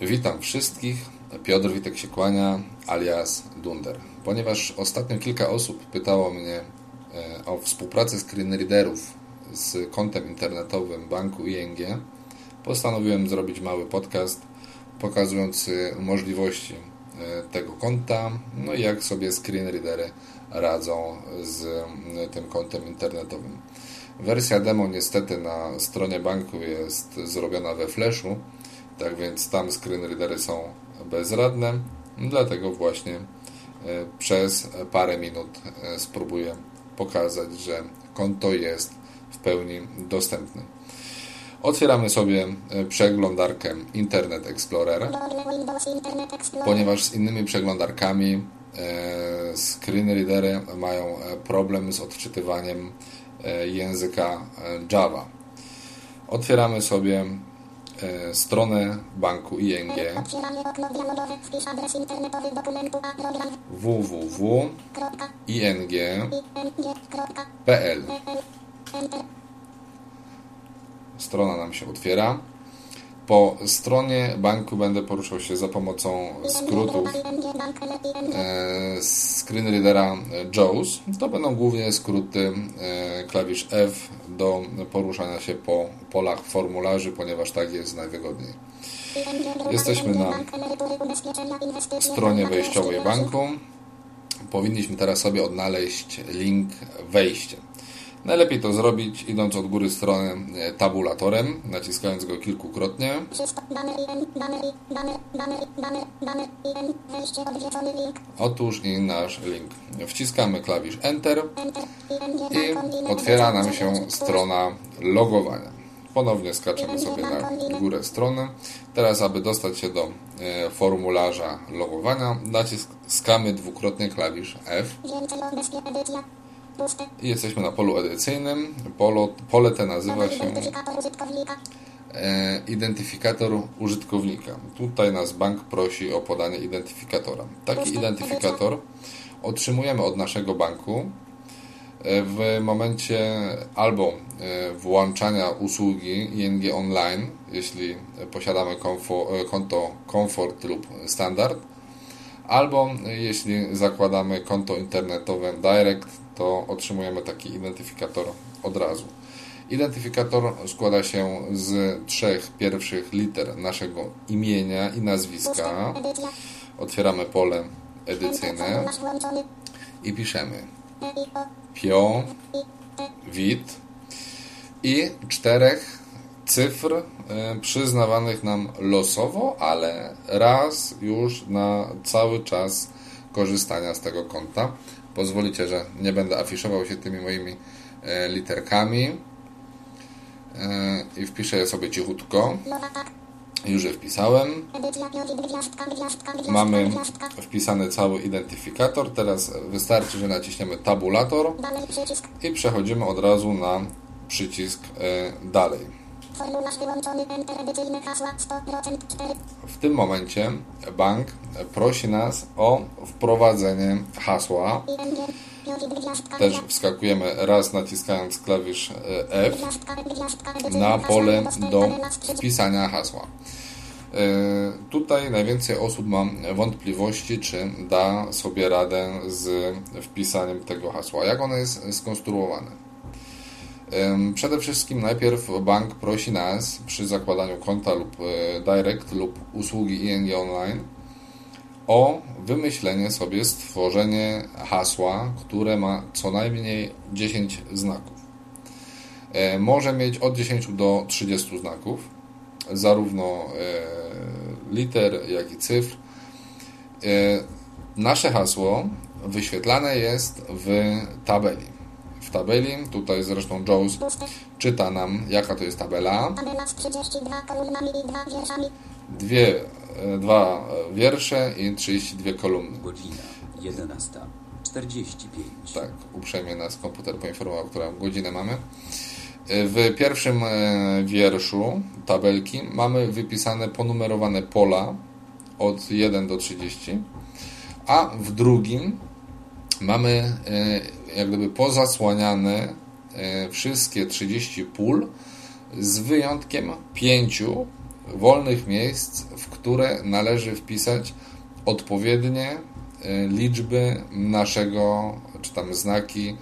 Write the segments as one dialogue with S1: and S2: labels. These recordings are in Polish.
S1: Witam wszystkich. Piotr Witek się kłania, alias Dunder. Ponieważ ostatnio kilka osób pytało mnie e, o współpracę screenreaderów z kontem internetowym banku ING, postanowiłem zrobić mały podcast pokazujący możliwości e, tego konta, no i jak sobie screenreadery radzą z e, tym kontem internetowym. Wersja demo niestety na stronie banku jest zrobiona we Flashu, tak więc tam screenreadery są bezradne, dlatego właśnie e, przez parę minut e, spróbuję pokazać, że konto jest w pełni dostępne. Otwieramy sobie e, przeglądarkę Internet Explorer, ponieważ z innymi przeglądarkami screenreadery mają problem z odczytywaniem języka Java. Otwieramy sobie stronę banku ING www.ing.pl Strona nam się otwiera. Po stronie banku będę poruszał się za pomocą skrótów e, screenreadera JAWS. To będą głównie skróty e, klawisz F do poruszania się po polach formularzy, ponieważ tak jest najwygodniej. Jesteśmy na stronie wejściowej banku. Powinniśmy teraz sobie odnaleźć link wejścia. Najlepiej to zrobić idąc od góry strony e, tabulatorem, naciskając go kilkukrotnie. Otóż i nasz link. Wciskamy klawisz Enter i otwiera nam się strona logowania. Ponownie skaczemy sobie na górę strony. Teraz, aby dostać się do e, formularza logowania, naciskamy dwukrotnie klawisz F. Jesteśmy na polu edycyjnym. Polo, pole te nazywa się e, identyfikator użytkownika. Tutaj nas bank prosi o podanie identyfikatora. Taki identyfikator otrzymujemy od naszego banku e, w momencie albo e, włączania usługi ING Online, jeśli posiadamy konto Comfort lub Standard, albo jeśli zakładamy konto internetowe Direct, to otrzymujemy taki identyfikator od razu. Identyfikator składa się z trzech pierwszych liter naszego imienia i nazwiska. Otwieramy pole edycyjne i piszemy PIO, WIT i czterech cyfr e, przyznawanych nam losowo, ale raz już na cały czas korzystania z tego konta. Pozwolicie, że nie będę afiszował się tymi moimi e, literkami e, i wpiszę je sobie cichutko. Już je wpisałem. Mamy wpisany cały identyfikator. Teraz wystarczy, że naciśniemy tabulator i przechodzimy od razu na przycisk W tym momencie bank prosi nas o wprowadzenie hasła. Też wskakujemy raz naciskając klawisz e, F na pole do wpisania hasła. E, tutaj najwięcej osób ma wątpliwości, czy da sobie radę z wpisaniem tego hasła. Jak ono jest skonstruowane? Przede wszystkim najpierw bank prosi nas przy zakładaniu konta lub e, direct lub usługi ING Online o wymyślenie sobie, stworzenie hasła, które ma co najmniej 10 znaków. E, może mieć od 10 do 30 znaków, zarówno e, liter, jak i cyfr. Nasze hasło wyświetlane jest w tabeli w tabeli. Tutaj zresztą Jones czyta nam, jaka to jest tabela.
S2: Tabela z 32 kolumnami i dwa wierszami.
S1: Dwie, e, dwa wiersze i 32 kolumny.
S3: Godzina 11.45.
S1: Tak, uprzejmie nas komputer poinformował, którą godzinę mamy. E, w pierwszym e, wierszu tabelki mamy wypisane ponumerowane pola od 1 do 30, a w drugim mamy jak gdyby pozasłaniane e, wszystkie 30 pól z wyjątkiem pięciu wolnych miejsc, w które należy wpisać odpowiednie e, liczby naszego, czy tam znaki,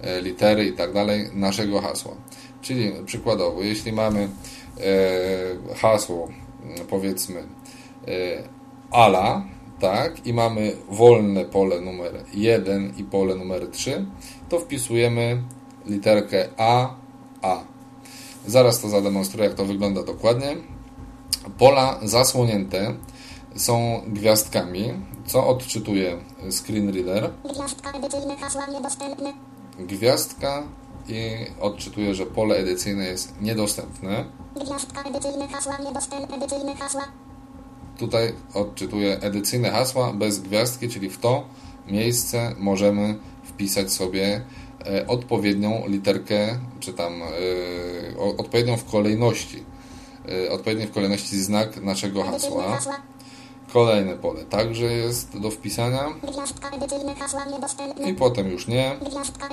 S1: e, litery i tak dalej, naszego hasła. Czyli przykładowo, jeśli mamy hasło, powiedzmy, ala, tak, i mamy wolne pole numer 1 i pole numer 3, to wpisujemy literkę A, A. Zaraz to zademonstruję, jak to wygląda dokładnie. Pola zasłonięte są gwiazdkami, co odczytuje screen reader.
S2: Gwiazdka edycyjne hasła niedostępne.
S1: Gwiazdka i odczytuje, że pole edycyjne jest niedostępne.
S2: Gwiazdka edycyjne hasła niedostępne. Edycyjne hasła.
S1: Tutaj odczytuje edycyjne hasła bez gwiazdki, czyli w to miejsce możemy wpisać sobie e, odpowiednią literkę, czy tam e, odpowiednią w kolejności, odpowiedni w kolejności znak naszego hasła. Kolejne pole także jest do wpisania i potem już nie.
S2: Gwiazdka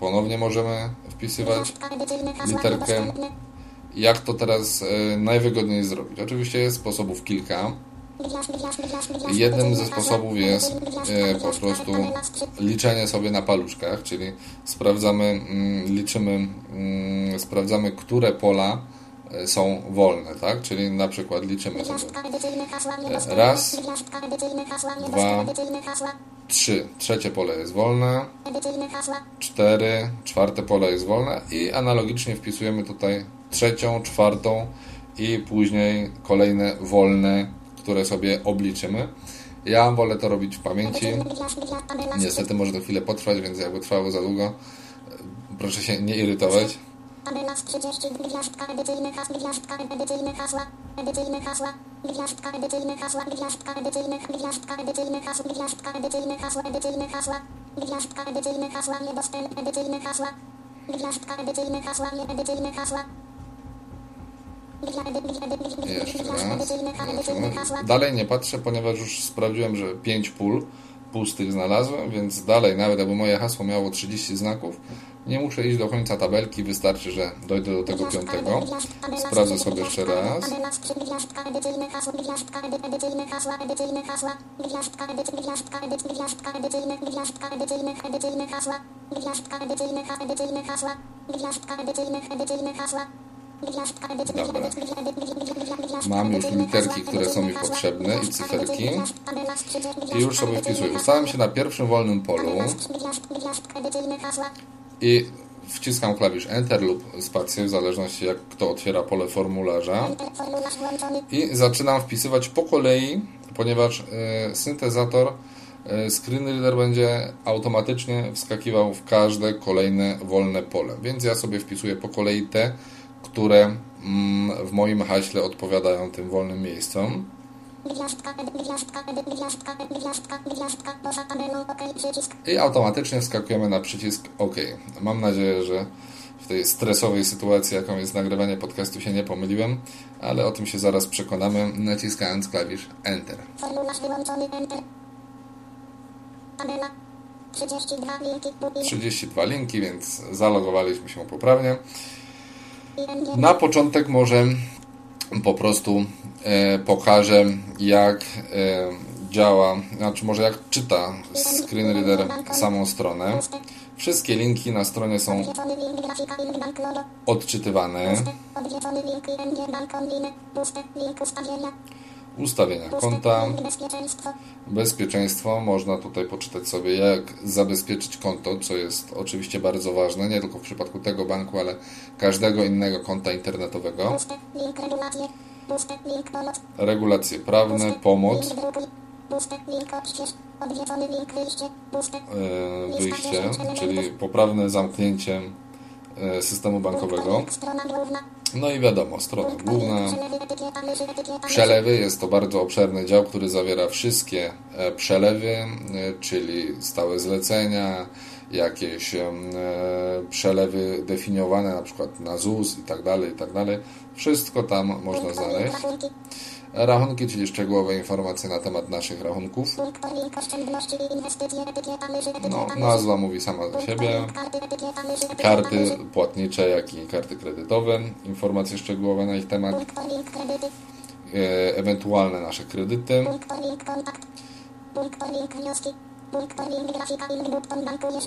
S1: Ponownie możemy wpisywać literkę. Jak to teraz e, najwygodniej zrobić? Oczywiście jest sposobów kilka. Jednym ze sposobów jest e, po prostu liczenie sobie na paluszkach, czyli sprawdzamy, mm, liczymy, mm, sprawdzamy, które pola e, są wolne, tak? Czyli na przykład liczymy sobie. Raz, dwa. 3, trzecie pole jest wolne. 4, czwarte pole jest wolne i analogicznie wpisujemy tutaj trzecią, czwartą i później kolejne wolne, które sobie obliczymy. Ja wolę to robić w pamięci. Niestety może to chwilę potrwać, więc jakby trwało za długo, proszę się nie irytować.
S2: Tabela z 30 gwiazdka edycyjne hasła, gwiazdka edycyjne hasła, edycyjne hasła, gwiazdka edycyjne hasła, gwiazdka edycyjne, gwiazdka edycyjne hasła, gwiazdka edycyjne hasła, edycyjne hasła, gwiazdka edycyjne hasła, niedostępne, edycyjne hasła, gwiazdka edycyjne hasła, nie edycyjne hasła.
S1: Jeszcze raz. Dalej nie patrzę, ponieważ już sprawdziłem, że 5 pól pustych znalazłem, więc dalej, nawet jakby moje hasło miało 30 znaków, nie muszę iść do końca tabelki, wystarczy, że dojdę do tego piątego. Sprawdzę sobie jeszcze raz. Dobra. Mam już literki, które są mi potrzebne i cyferki.
S2: gwiazdka tabela z 30,
S1: I już sobie wpisuję. Ustawiam się na pierwszym wolnym polu I wciskam klawisz Enter lub spację, w zależności jak kto otwiera pole formularza. I zaczynam wpisywać po kolei, ponieważ e, syntezator e, screen reader będzie automatycznie wskakiwał w każde kolejne wolne pole. Więc ja sobie wpisuję po kolei te, które mm, w moim haśle odpowiadają tym wolnym miejscom. I automatycznie wskakujemy na przycisk OK. Mam nadzieję, że w tej stresowej sytuacji, jaką jest nagrywanie podcastu, się nie pomyliłem, ale o tym się zaraz przekonamy, naciskając klawisz Enter.
S2: Formularz wyłączony, enter. Tabela. 32 linki, booking,
S1: 32 linki, więc zalogowaliśmy się poprawnie. Na początek może po prostu pokażę, jak e, działa, znaczy może jak czyta screen reader samą stronę. Wszystkie linki na stronie są odczytywane.
S2: ustawienia,
S1: konta,
S2: bezpieczeństwo.
S1: Można tutaj poczytać sobie, jak zabezpieczyć konto, co jest oczywiście bardzo ważne, nie tylko w przypadku tego banku, ale każdego innego konta internetowego.
S2: Regulacje,
S1: prawne, pomoc.
S2: wyjście,
S1: e, czyli poprawne zamknięcie e, systemu bankowego. No i wiadomo, strona główna.
S2: przelewy,
S1: jest to bardzo obszerny dział, który zawiera wszystkie e, przelewy, czyli stałe zlecenia, jakieś e, przelewy definiowane na przykład na ZUS i tak dalej, i tak dalej. Wszystko tam można znaleźć. Rachunki, czyli szczegółowe informacje na temat naszych rachunków. No, nazwa mówi sama za siebie. Karty płatnicze, jak i karty kredytowe. Informacje szczegółowe na ich temat. E, ewentualne nasze kredyty.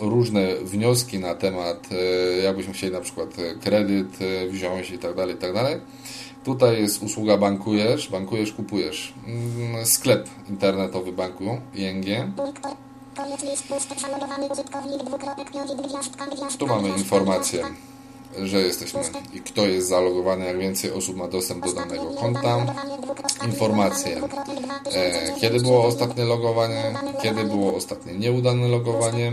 S1: Różne wnioski na temat, e, jakbyśmy chcieli na przykład kredyt e, wziąć i tak dalej, i tak dalej. Tutaj jest usługa bankujesz, bankujesz, kupujesz. Mm, Sklep internetowy banku ING. Tu mamy informację że jesteśmy i kto jest zalogowany, jak więcej osób ma dostęp do danego konta, informacje, e, kiedy było ostatnie logowanie, kiedy było ostatnie nieudane logowanie,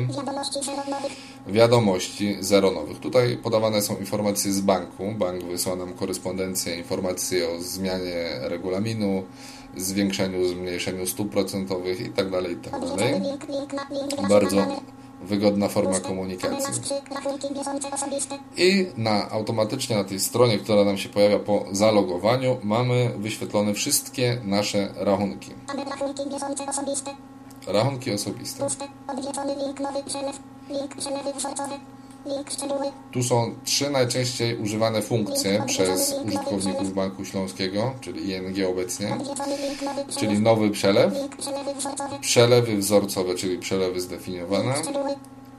S1: wiadomości zero nowych. Tutaj podawane są informacje z banku. Bank wysłał nam korespondencję, informacje o zmianie regulaminu, zwiększeniu, zmniejszeniu stóp procentowych itd. itd. Bardzo wygodna forma komunikacji. I na automatycznie na tej stronie, która nam się pojawia po zalogowaniu, mamy wyświetlone wszystkie nasze rachunki. Rachunki osobiste. Tu są trzy najczęściej używane funkcje przez użytkowników Banku Śląskiego, czyli ING obecnie, czyli nowy przelew, przelewy wzorcowe, czyli przelewy zdefiniowane.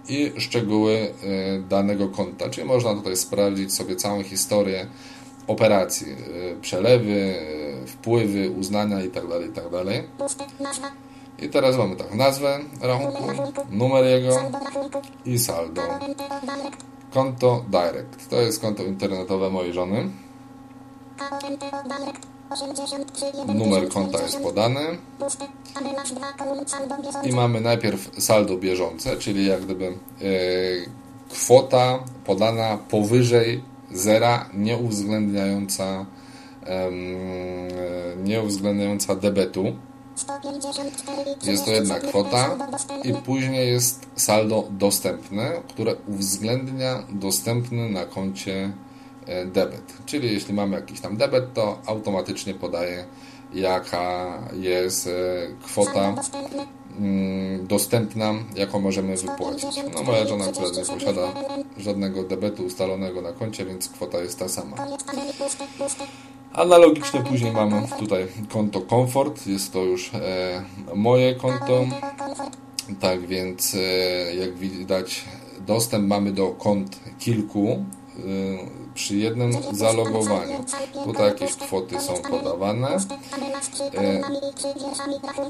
S1: I szczegóły y, danego konta, czyli można tutaj sprawdzić sobie całą historię operacji, y, przelewy, y, wpływy, uznania itd. itd. I teraz mamy tak, nazwę rachunku, numer jego i saldo. Konto Direct. To jest konto internetowe mojej żony. Numer konta jest podany. I mamy najpierw saldo bieżące, czyli jak gdyby e, kwota podana powyżej zera, nie uwzględniająca, e, nie uwzględniająca debetu. Jest to jedna kwota i później jest saldo dostępne, które uwzględnia dostępny na koncie e, debet. Czyli jeśli mamy jakiś tam debet, to automatycznie podaje jaka jest e, kwota mm, dostępna, jaką możemy wypłacić. No moja żona akurat nie posiada żadnego debetu ustalonego na koncie, więc kwota jest ta sama. Analogicznie później mamy tutaj konto Comfort, jest to już e, moje konto. Tak więc e, jak widać dostęp mamy do kont kilku e, przy jednym zalogowaniu. Tutaj jakieś kwoty są podawane.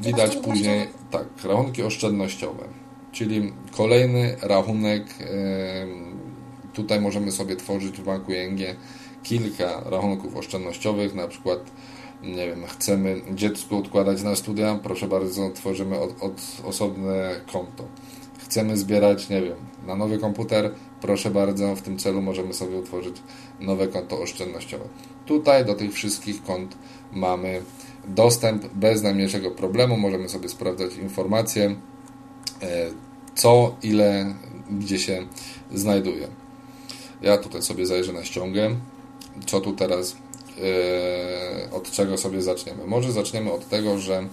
S1: Widać później tak, rachunki oszczędnościowe, czyli kolejny rachunek tutaj możemy sobie tworzyć w banku ING kilka rachunków oszczędnościowych, na przykład nie wiem, chcemy dziecku odkładać na studia, proszę bardzo, tworzymy od, od osobne konto. Chcemy zbierać, nie wiem, na nowy komputer, proszę bardzo, w tym celu możemy sobie utworzyć nowe konto oszczędnościowe. Tutaj do tych wszystkich kont mamy dostęp bez najmniejszego problemu, możemy sobie sprawdzać informacje, e, co, ile, gdzie się znajduje. Ja tutaj sobie zajrzę na ściągę co tu teraz, yy, od czego sobie zaczniemy. Może zaczniemy od tego, że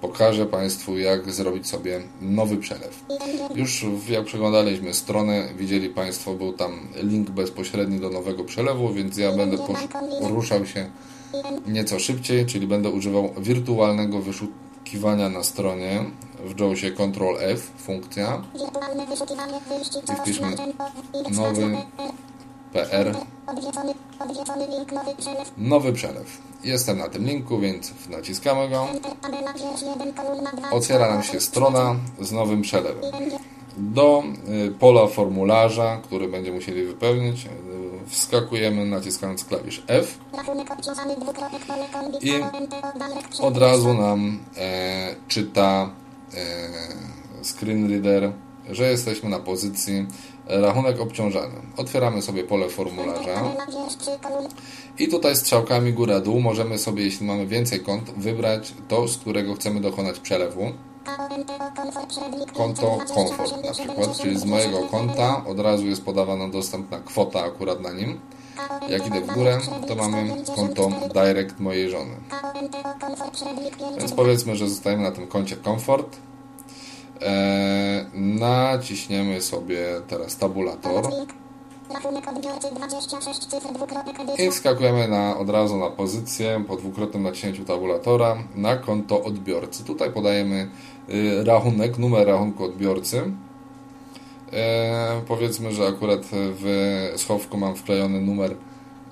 S1: pokażę Państwu, jak zrobić sobie nowy przelew. Już jak przeglądaliśmy stronę, widzieli Państwo, był tam link bezpośredni do nowego przelewu, więc ja będę poruszał się nieco szybciej, czyli będę używał wirtualnego wyszukiwania na stronie w JAWSie Ctrl F funkcja i wpiszmy nowy PR Nowy przelew. Jestem na tym linku, więc naciskamy go. Otwiera nam się strona z nowym przelewem. Do y, pola formularza, który będziemy musieli wypełnić, y, wskakujemy naciskając klawisz F i od razu nam e, czyta e, screen reader, że jesteśmy na pozycji rachunek obciążany. Otwieramy sobie pole formularza i tutaj strzałkami góra-dół możemy sobie, jeśli mamy więcej kont, wybrać to, z którego chcemy dokonać przelewu. konto komfort na przykład, czyli z mojego konta od razu jest podawana dostępna kwota akurat na nim. Jak idę w górę, to mamy konto direct mojej żony. Więc powiedzmy, że zostajemy na tym koncie komfort. Eee, naciśniemy sobie teraz tabulator. I wskakujemy na, od razu na pozycję po dwukrotnym naciśnięciu tabulatora na konto odbiorcy. Tutaj podajemy y, rachunek, numer rachunku odbiorcy. E, powiedzmy, że akurat w schowku mam wklejony numer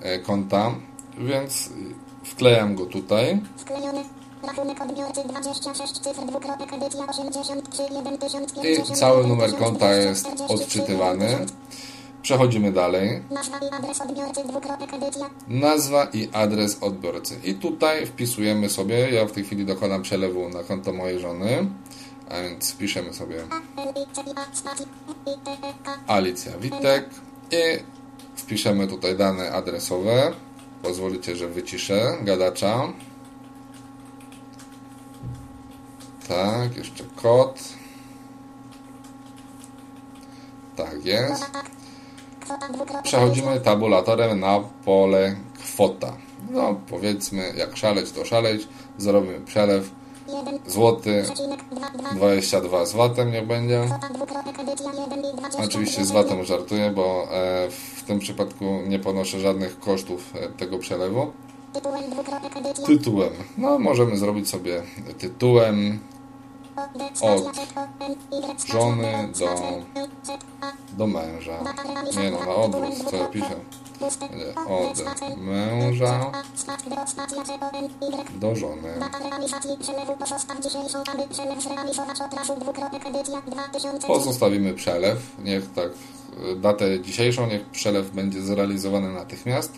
S1: e, konta, więc wklejam go tutaj. Wklejony. Rachunek odbiorcy 26 cyfr dwukropek edycja 83 I cały numer konta jest odczytywany. Przechodzimy dalej. Nazwa i adres odbiorcy, i tutaj wpisujemy sobie, ja w tej chwili dokonam przelewu na konto mojej żony, a więc wpiszemy sobie Alicja Witek i wpiszemy tutaj dane adresowe. Pozwolicie, że wyciszę gadacza. Tak, jeszcze kod. Tak jest. Przechodzimy tabulatorem na pole kwota. No, powiedzmy, jak szaleć, to szaleć. Zrobimy przelew. Złoty 22 z VAT-em niech będzie. Oczywiście z VAT-em żartuję, bo e, w tym przypadku nie ponoszę żadnych kosztów e, tego przelewu. Tytułem. No, możemy zrobić sobie tytułem od żony do, do męża. Nie no, na odwrót, co ja piszę. Od męża do żony. Pozostawimy przelew. Niech tak datę dzisiejszą, niech przelew będzie zrealizowany natychmiast.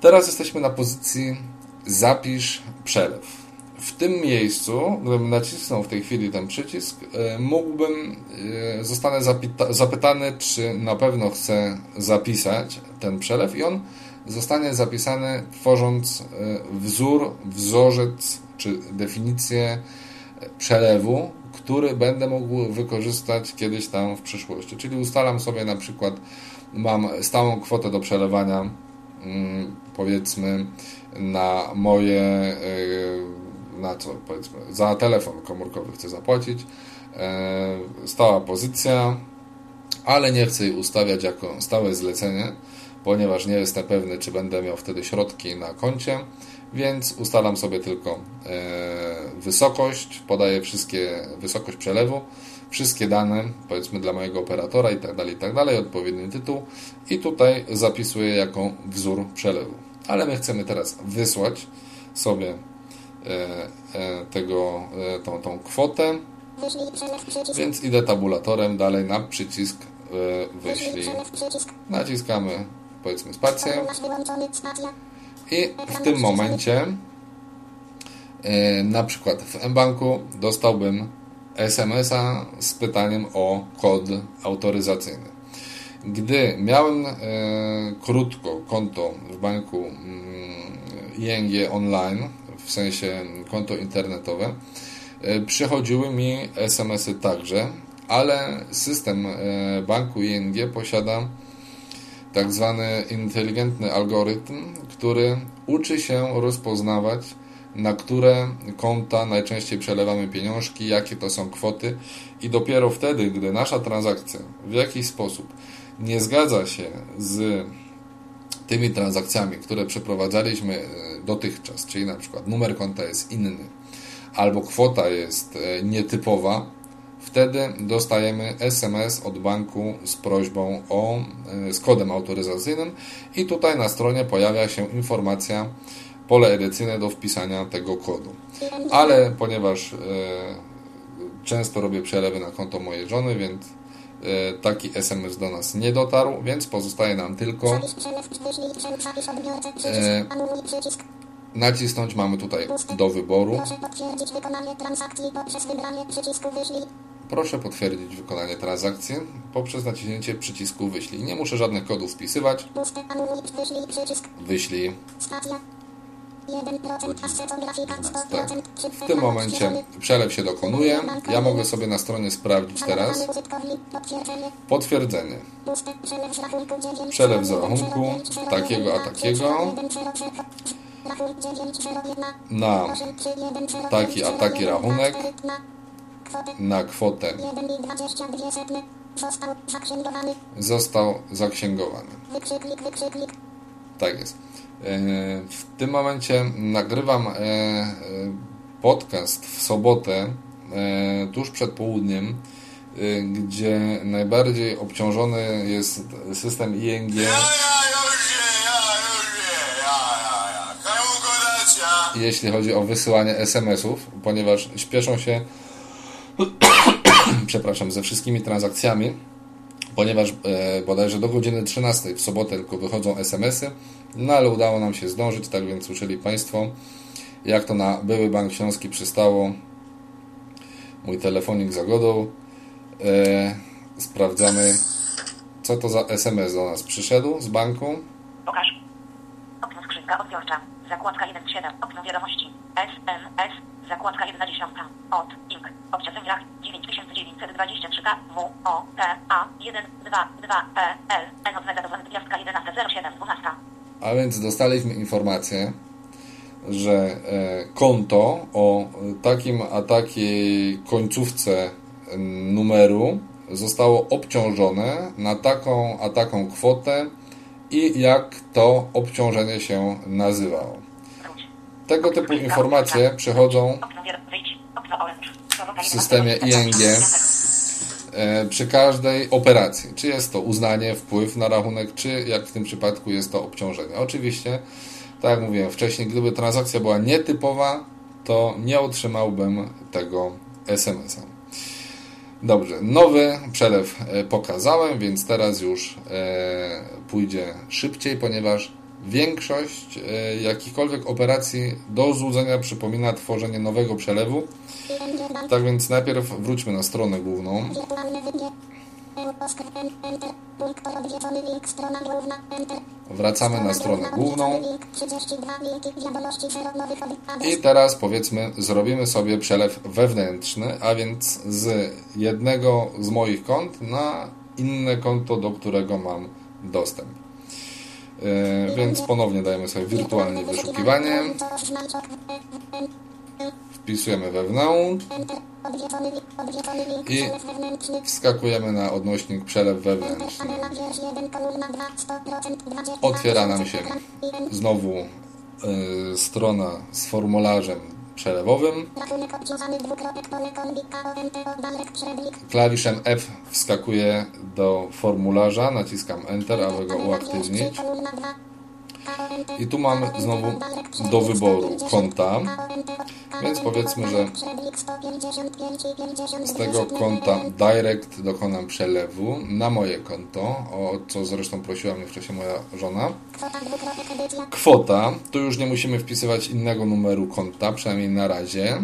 S1: Teraz jesteśmy na pozycji zapisz przelew w tym miejscu, gdybym nacisnął w tej chwili ten przycisk, e, mógłbym, e, zostanę zapytany, czy na pewno chcę zapisać ten przelew i on zostanie zapisany tworząc e, wzór, wzorzec czy definicję przelewu, który będę mógł wykorzystać kiedyś tam w przyszłości. Czyli ustalam sobie na przykład, mam stałą kwotę do przelewania, mm, powiedzmy, na moje na co powiedzmy za telefon komórkowy chcę zapłacić. E, stała pozycja, ale nie chcę jej ustawiać jako stałe zlecenie, ponieważ nie jestem pewny, czy będę miał wtedy środki na koncie, więc ustalam sobie tylko e, wysokość, podaję wszystkie, wysokość przelewu, wszystkie dane, powiedzmy dla mojego operatora i tak dalej, i tak dalej, odpowiedni tytuł i tutaj zapisuję jako wzór przelewu. Ale my chcemy teraz wysłać sobie tego, e, tą, tą kwotę. Więc idę tabulatorem dalej na przycisk wyślij. Naciskamy powiedzmy spację i w tym momencie na przykład w mBanku dostałbym SMS-a z pytaniem o kod autoryzacyjny. Gdy miałem krótko konto w banku mm, ING Online, w sensie konto internetowe, e, przychodziły mi SMS-y także, ale system e, banku ING posiada tak zwany inteligentny algorytm, który uczy się rozpoznawać, na które konta najczęściej przelewamy pieniążki, jakie to są kwoty. I dopiero wtedy, gdy nasza transakcja w jakiś sposób nie zgadza się z tymi transakcjami, które przeprowadzaliśmy e, dotychczas, czyli na przykład numer konta jest inny, albo kwota jest e, nietypowa, wtedy dostajemy SMS od banku z prośbą o, e, z kodem autoryzacyjnym i tutaj na stronie pojawia się informacja, pole edycyjne do wpisania tego kodu. Ale ponieważ często robię przelewy na konto mojej żony, więc taki SMS do nas nie dotarł, więc pozostaje nam tylko e, nacisnąć mamy tutaj do wyboru. Proszę potwierdzić wykonanie transakcji poprzez naciśnięcie przycisku wyślij. Nie muszę żadnych kodów wpisywać. Wyślij. W tym momencie przelew się dokonuje. Ja mogę sobie na stronie sprawdzić teraz potwierdzenie. Przelew z rachunku takiego a takiego na taki a taki rachunek na kwotę został zaksięgowany. Tak jest. E, w tym momencie nagrywam e, e, podcast w sobotę, tuż przed południem, gdzie najbardziej obciążony jest system ING. Jeśli chodzi o wysyłanie SMS-ów, ponieważ śpieszą się przepraszam, ze wszystkimi transakcjami, ponieważ e, bodajże do godziny 13 w sobotę tylko wychodzą SMS-y, no ale udało nam się zdążyć, tak więc słyszeli Państwo, jak to na były Bank Śląski przystało. Mój telefonik zagodą. E, sprawdzamy, co to za SMS do nas przyszedł z banku.
S3: Pokaż. Okno skrzynka odbiorcza. Zakładka 1.7. Okno wiadomości. SMS. Zakładka 1 dziesiątka. Od. Ink. Obciążeń rach. 9923 K. W. O. T. A. 1. 2. 2. P. L. N. Odnagadowany gwiazdka 11. 07. 12.
S1: A więc dostaliśmy informację, że e, konto o takim a takiej końcówce numeru zostało obciążone na taką a taką kwotę i jak to obciążenie się nazywało. Tego typu informacje przychodzą w systemie ING e, przy każdej operacji. Czy jest to uznanie, wpływ na rachunek, czy jak w tym przypadku jest to obciążenie. Oczywiście, tak jak mówiłem wcześniej, gdyby transakcja była nietypowa, to nie otrzymałbym tego SMS-a. Dobrze, nowy przelew e, pokazałem, więc teraz już e, pójdzie szybciej, ponieważ większość e, jakichkolwiek operacji do złudzenia przypomina tworzenie nowego przelewu. Tak więc najpierw wróćmy na stronę główną. Wracamy na stronę główną. I teraz powiedzmy, zrobimy sobie przelew wewnętrzny, a więc z jednego z moich kont na inne konto, do którego mam dostęp. E, więc ponownie dajemy sobie wirtualnie wyszukiwanie. Wpisujemy wewnątrz i wskakujemy na odnośnik przelew wewnętrzny. Otwiera nam się znowu y, strona z formularzem przelewowym. Klawiszem F wskakuję do formularza, naciskam Enter, aby go uaktywnić. I tu mamy znowu do wyboru konta, więc powiedzmy, że z tego konta Direct dokonam przelewu na moje konto, o co zresztą prosiła mnie wcześniej moja żona. Kwota, tu już nie musimy wpisywać innego numeru konta, przynajmniej na razie.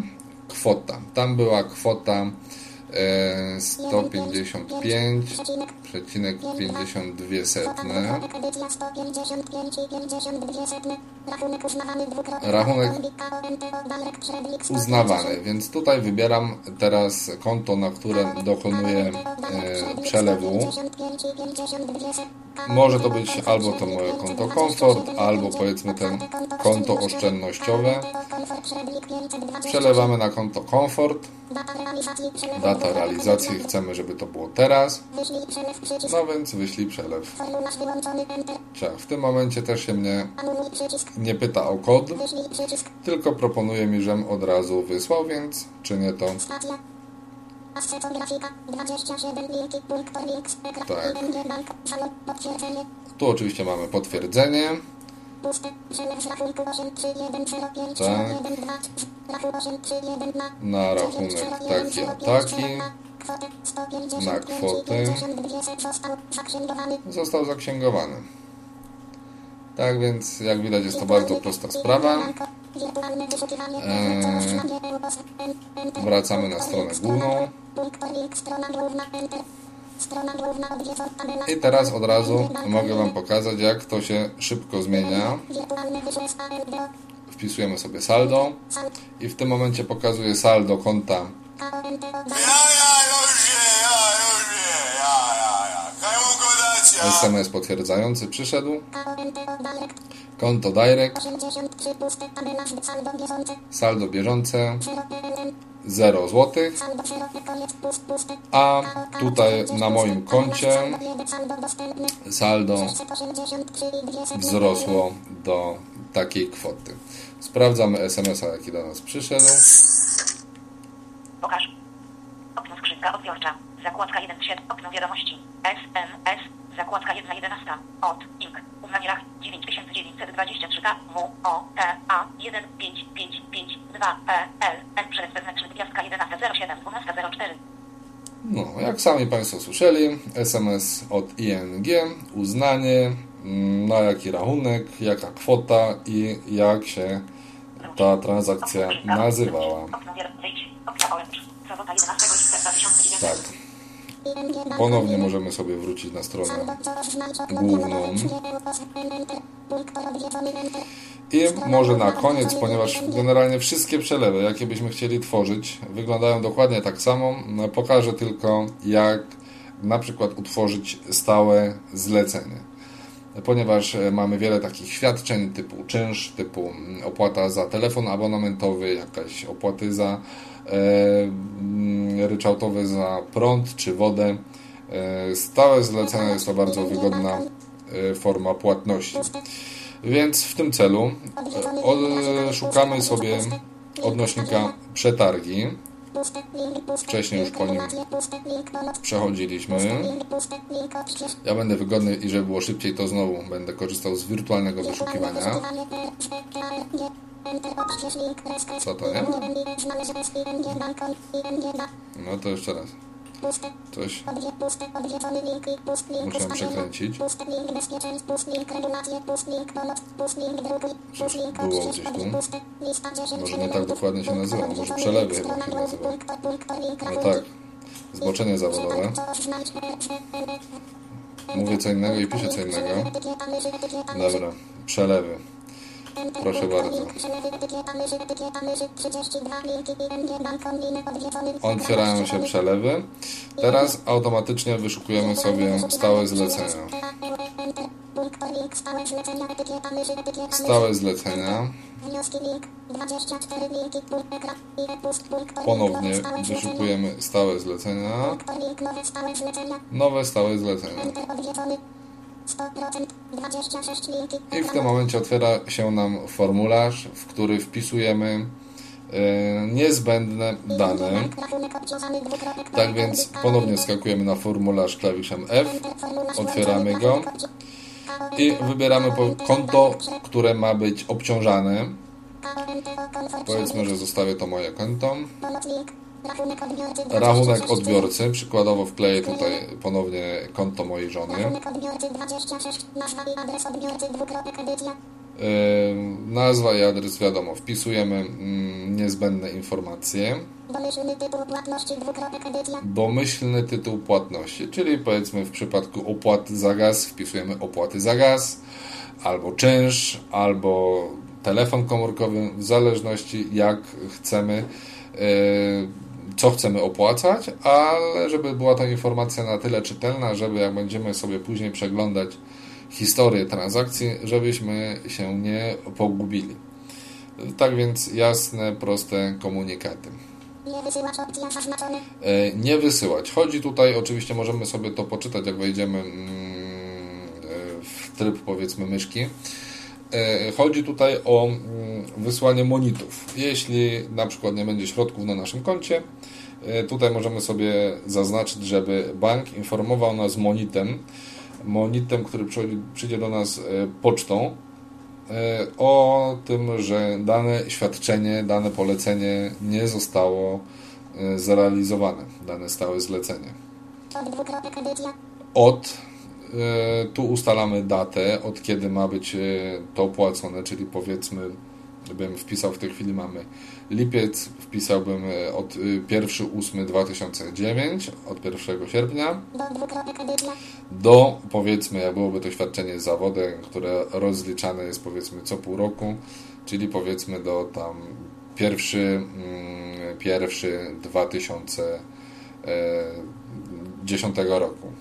S1: Kwota, tam była kwota 155,52 setne. Rachunek uznawany, więc tutaj wybieram teraz konto, na które dokonuję e, przelewu. Może to być albo to moje konto komfort, albo powiedzmy ten konto oszczędnościowe. Przelewamy na konto komfort. Data realizacji chcemy, żeby to było teraz. No więc wyślij przelew. Czek. W tym momencie też się mnie nie pyta o kod, tylko proponuje mi, żebym od razu wysłał, więc czynię to. Tak. Tu oczywiście mamy potwierdzenie. Tak. Na rachunek taki a taki. Na kwotę. Został zaksięgowany. Tak więc, jak widać, jest to bardzo prosta sprawa. Eee, wracamy na stronę główną. I teraz od razu mogę Wam pokazać, jak to się szybko zmienia. Wpisujemy sobie saldo. I w tym momencie pokazuje saldo konta SMS potwierdzający przyszedł, konto direct,
S2: 83 puste, tabela z saldo bieżące.
S1: saldo bieżące
S2: 0 PLN.
S1: 0 zł,
S2: Saldo 0 koniec pust, puste.
S1: a tutaj na moim koncie
S2: Saldo 1, saldo dostępne.
S1: saldo
S2: 683 i 2 sekundy.
S1: wzrosło do takiej kwoty. Sprawdzamy SMS-a, jaki do nas przyszedł.
S3: Pokaż. Okno skrzynka odbiorcza. Zakładka 1 7. Okno wiadomości. SMS. Zakładka 1 11. Od. Ink. Uznaniach 9923 K. W. O. T. A. 1 5 5 5 2 P. L. N. Przez wewnętrzny gwiazdka 11 07 12 04.
S1: No, jak sami Państwo słyszeli, SMS od ING, uznanie, mm, na jaki rachunek, jaka kwota i jak się ta transakcja nazywała.
S3: Okno wiadomości. Wyjdź. Okno Orange. Sobota 11 lipca 2009.
S1: Tak. Ponownie możemy sobie wrócić na stronę główną. I może na koniec, ponieważ generalnie wszystkie przelewy, jakie byśmy chcieli tworzyć, wyglądają dokładnie tak samo. No, Pokażę tylko, jak na przykład utworzyć stałe zlecenie. Ponieważ e, mamy wiele takich świadczeń typu czynsz, typu mm, opłata za telefon abonamentowy, jakaś opłaty za e, mm, ryczałtowe za prąd czy wodę. E, stałe zlecenie jest to bardzo wygodna e, forma płatności. Więc w tym celu szukamy sobie odnośnika przetargi. Wcześniej już po nim przechodziliśmy. Ja będę wygodny i żeby było szybciej, to znowu będę korzystał z wirtualnego wyszukiwania. Co to,
S2: ba.
S1: No to jeszcze raz. Coś Muszę przekręcić.
S2: Link,
S1: było gdzieś tu?
S2: puste, lista 10
S1: Może nie tak dokładnie się nazywa, może przelewy chyba się nazywa. No tak. Zboczenie zawodowe. Mówię co innego i piszę co innego. Dobra. Przelewy. Proszę bardzo.
S2: link, przelewy, etykieta myszy, etykieta myszy, 32 linki, ING bank, online, odwiedzony,
S1: Otwierają się przelewy. Teraz automatycznie wyszukujemy sobie stałe zlecenia.
S2: Stałe zlecenia, etykieta myszy, etykieta myszy.
S1: Stałe zlecenia.
S2: Wnioski link 24 linki punkt ekran i pust punkt
S1: Ponownie wyszukujemy stałe zlecenia.
S2: Nowe stałe zlecenia.
S1: I w tym momencie otwiera się nam formularz, w który wpisujemy e, niezbędne dane. Tak więc ponownie skakujemy na formularz klawiszem F, otwieramy go i wybieramy konto, które ma być obciążane. Powiedzmy, że zostawię to moje konto.
S2: Rachunek odbiorcy,
S1: Rachunek
S2: 26
S1: odbiorcy, przykładowo wkleję tutaj ponownie konto mojej żony.
S2: Rachunek odbiorcy 26, nazwa i adres odbiorcy, dwukropek edycja.
S1: Nazwa i adres wiadomo, wpisujemy mm, niezbędne informacje.
S2: Domyślny tytuł płatności, dwukropek edycja.
S1: Domyślny tytuł płatności, czyli powiedzmy w przypadku opłat za gaz wpisujemy opłaty za gaz, albo czynsz, albo telefon komórkowy, w zależności jak chcemy, yy, co chcemy opłacać, ale żeby była to informacja na tyle czytelna, żeby jak będziemy sobie później przeglądać historię transakcji, żebyśmy się nie pogubili. Tak więc jasne, proste komunikaty.
S2: Nie zaznaczony.
S1: E, nie wysyłać. Chodzi tutaj, oczywiście możemy sobie to poczytać, jak wejdziemy mm, e, w tryb powiedzmy myszki. E, Chodzi tutaj o mm, wysłanie monitów. Jeśli na przykład nie będzie środków na naszym koncie, e, tutaj możemy sobie zaznaczyć, żeby bank informował nas monitem, monitem, który przyjdzie do nas e, pocztą, o tym, że dane świadczenie, dane polecenie nie zostało zrealizowane, dane stałe zlecenie.
S2: Od
S1: e, tu ustalamy datę, od kiedy ma być e, to opłacone, czyli powiedzmy bym wpisał w tej chwili mamy. Lipiec, wpisałbym e, od y, 1.8.2009, od 1 sierpnia.
S2: Do
S1: powiedzmy, jak byłoby to świadczenie z zawodem, które rozliczane jest powiedzmy co pół roku, czyli powiedzmy do tam pierwszy, mm, pierwszy 2010 roku.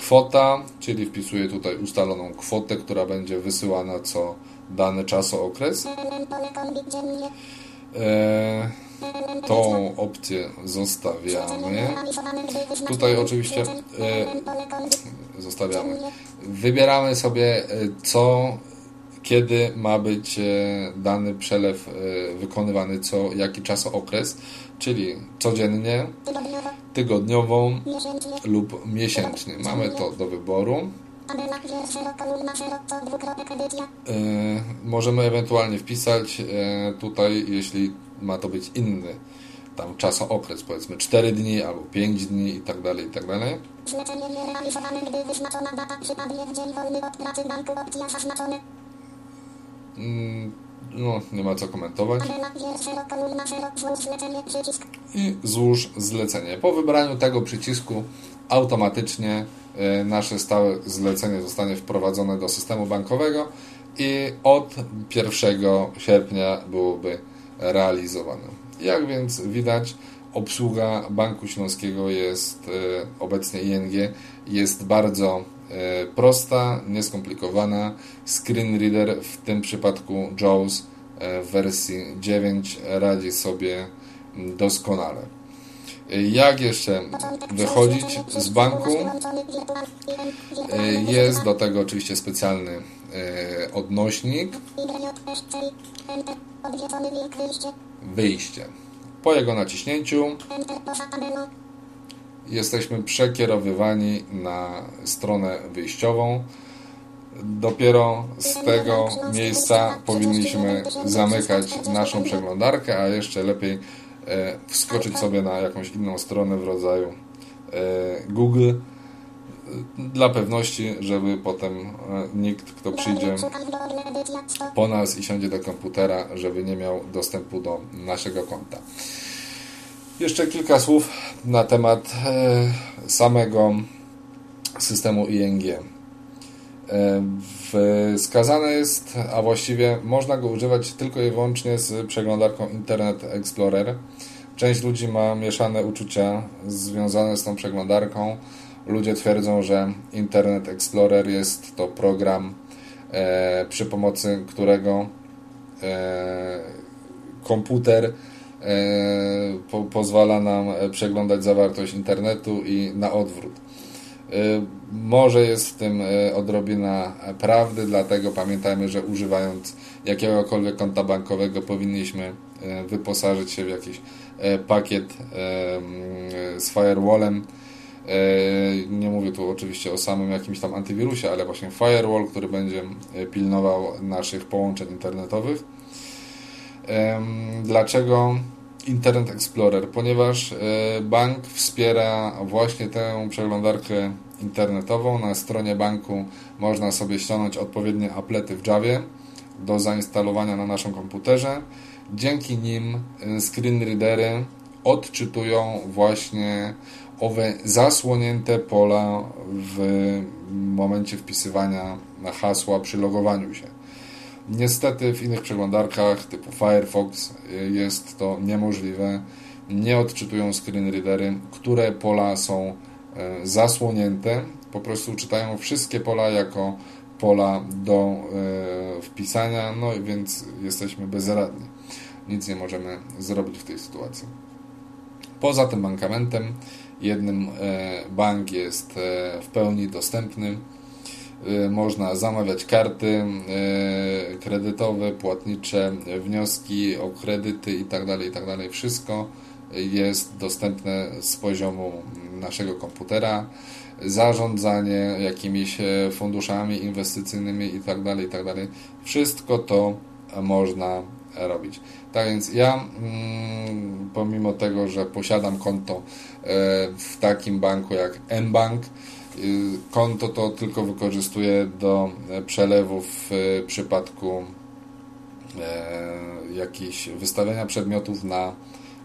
S2: Kwota
S1: czyli wpisuję tutaj ustaloną kwotę, która będzie wysyłana co dany czasookres. E,
S2: Element
S1: tą opcję zostawiamy. Tutaj oczywiście, e,
S2: kombi
S1: Zostawiamy. Wybieramy sobie e, co, kiedy ma być e, dany przelew e, wykonywany, co, jaki czasookres, czyli codziennie,
S2: Tygodniowo.
S1: Lub miesięcznie. Mamy to do wyboru. E, Możemy ewentualnie wpisać e, tutaj, jeśli ma to być inny tam czasookres, powiedzmy 4 dni albo 5 dni i tak dalej, i tak dalej.
S2: Zlecenie nierealizowane, gdy wyznaczona data przypadnie w dzień wolny od pracy banku. Opcja zaznaczone.
S1: Mm, No, nie ma co komentować. I złóż zlecenie. Po wybraniu tego przycisku automatycznie e, nasze stałe zlecenie zostanie wprowadzone do systemu bankowego i od 1 sierpnia byłoby realizowane. Jak więc widać, obsługa Banku Śląskiego jest e, obecnie ING jest bardzo prosta, nieskomplikowana. Screen reader w tym przypadku JAWS e, w wersji 9 radzi sobie doskonale. Jak jeszcze wychodzić z banku? E, Jest do tego oczywiście specjalny e, odnośnik
S2: wyjście.
S1: Po jego naciśnięciu. Jesteśmy przekierowywani na stronę wyjściową. Dopiero z tego miejsca powinniśmy zamykać naszą przeglądarkę, a jeszcze lepiej e, wskoczyć sobie na jakąś inną stronę w rodzaju e, Google dla pewności, żeby potem e, nikt, kto przyjdzie po nas i siądzie do komputera, żeby nie miał dostępu do naszego konta. Jeszcze kilka słów na temat e, samego systemu ING. E, Wskazane jest, a właściwie można go używać tylko i wyłącznie z przeglądarką Internet Explorer. Część ludzi ma mieszane uczucia związane z tą przeglądarką. Ludzie twierdzą, że Internet Explorer jest to program, e, przy pomocy którego komputer po, pozwala nam e, przeglądać zawartość internetu i na odwrót. E, Może jest w tym e, odrobina prawdy, dlatego pamiętajmy, że używając jakiegokolwiek konta bankowego powinniśmy e, wyposażyć się w jakiś e, pakiet e, z firewallem. E, Nie mówię tu oczywiście o samym jakimś tam antywirusie, ale właśnie firewall, który będzie e, pilnował naszych połączeń internetowych. Dlaczego Internet Explorer? Ponieważ e, bank wspiera właśnie tę przeglądarkę internetową. Na stronie banku można sobie ściągnąć odpowiednie aplety w Javie do zainstalowania na naszym komputerze. Dzięki nim e, screen readery odczytują właśnie owe zasłonięte pola w momencie wpisywania hasła przy logowaniu się. Niestety w innych przeglądarkach typu Firefox y, jest to niemożliwe. Nie odczytują screen readery, które pola są e, zasłonięte. Po prostu czytają wszystkie pola jako pola do e, wpisania, no więc jesteśmy bezradni. Nic nie możemy zrobić w tej sytuacji. Poza tym mankamentem jednym e, bank jest w pełni dostępny. E, Można zamawiać karty e, kredytowe, płatnicze, wnioski o kredyty itd. itd. Wszystko jest dostępne z poziomu naszego komputera. Zarządzanie jakimiś e, funduszami inwestycyjnymi itd. itd. Wszystko to można robić. Tak więc ja, mm, pomimo tego, że posiadam konto e, w takim banku jak mBank, y, konto to tylko wykorzystuję do e, przelewów w przypadku e, jakieś wystawiania przedmiotów na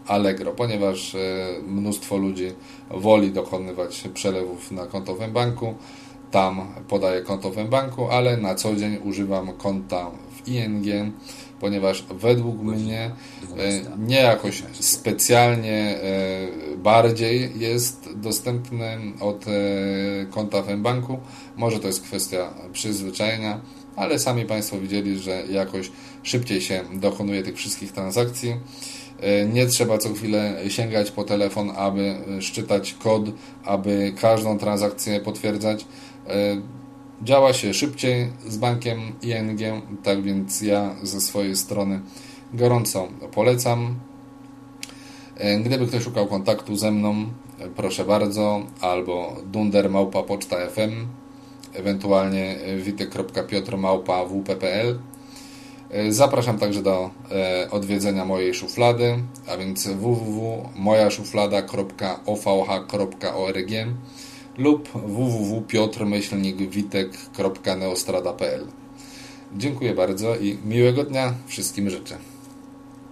S1: Allegro, ponieważ e, mnóstwo ludzi woli dokonywać przelewów na konto w banku. Tam podaję konto w banku, ale na co dzień używam konta w ING, ponieważ według mnie e, nie jakoś specjalnie e, bardziej jest dostępny od konta w banku. Może to jest kwestia przyzwyczajenia, ale sami Państwo widzieli, że jakoś szybciej się dokonuje tych wszystkich transakcji. E, nie trzeba co chwilę sięgać po telefon, aby szczytać kod, aby każdą transakcję potwierdzać. E, działa się szybciej z bankiem ING, tak więc ja ze swojej strony gorąco polecam. E, gdyby ktoś szukał kontaktu ze mną, proszę bardzo, albo dundermałpa.poczta.fm, ewentualnie witek.piotrmałpa.wp.pl E, zapraszam także do e, odwiedzenia mojej szuflady, a więc www.mojaszuflada.ovh.org lub www.piotrmyślnikwitek.neostrada.pl Dziękuję bardzo i miłego dnia wszystkim życzę.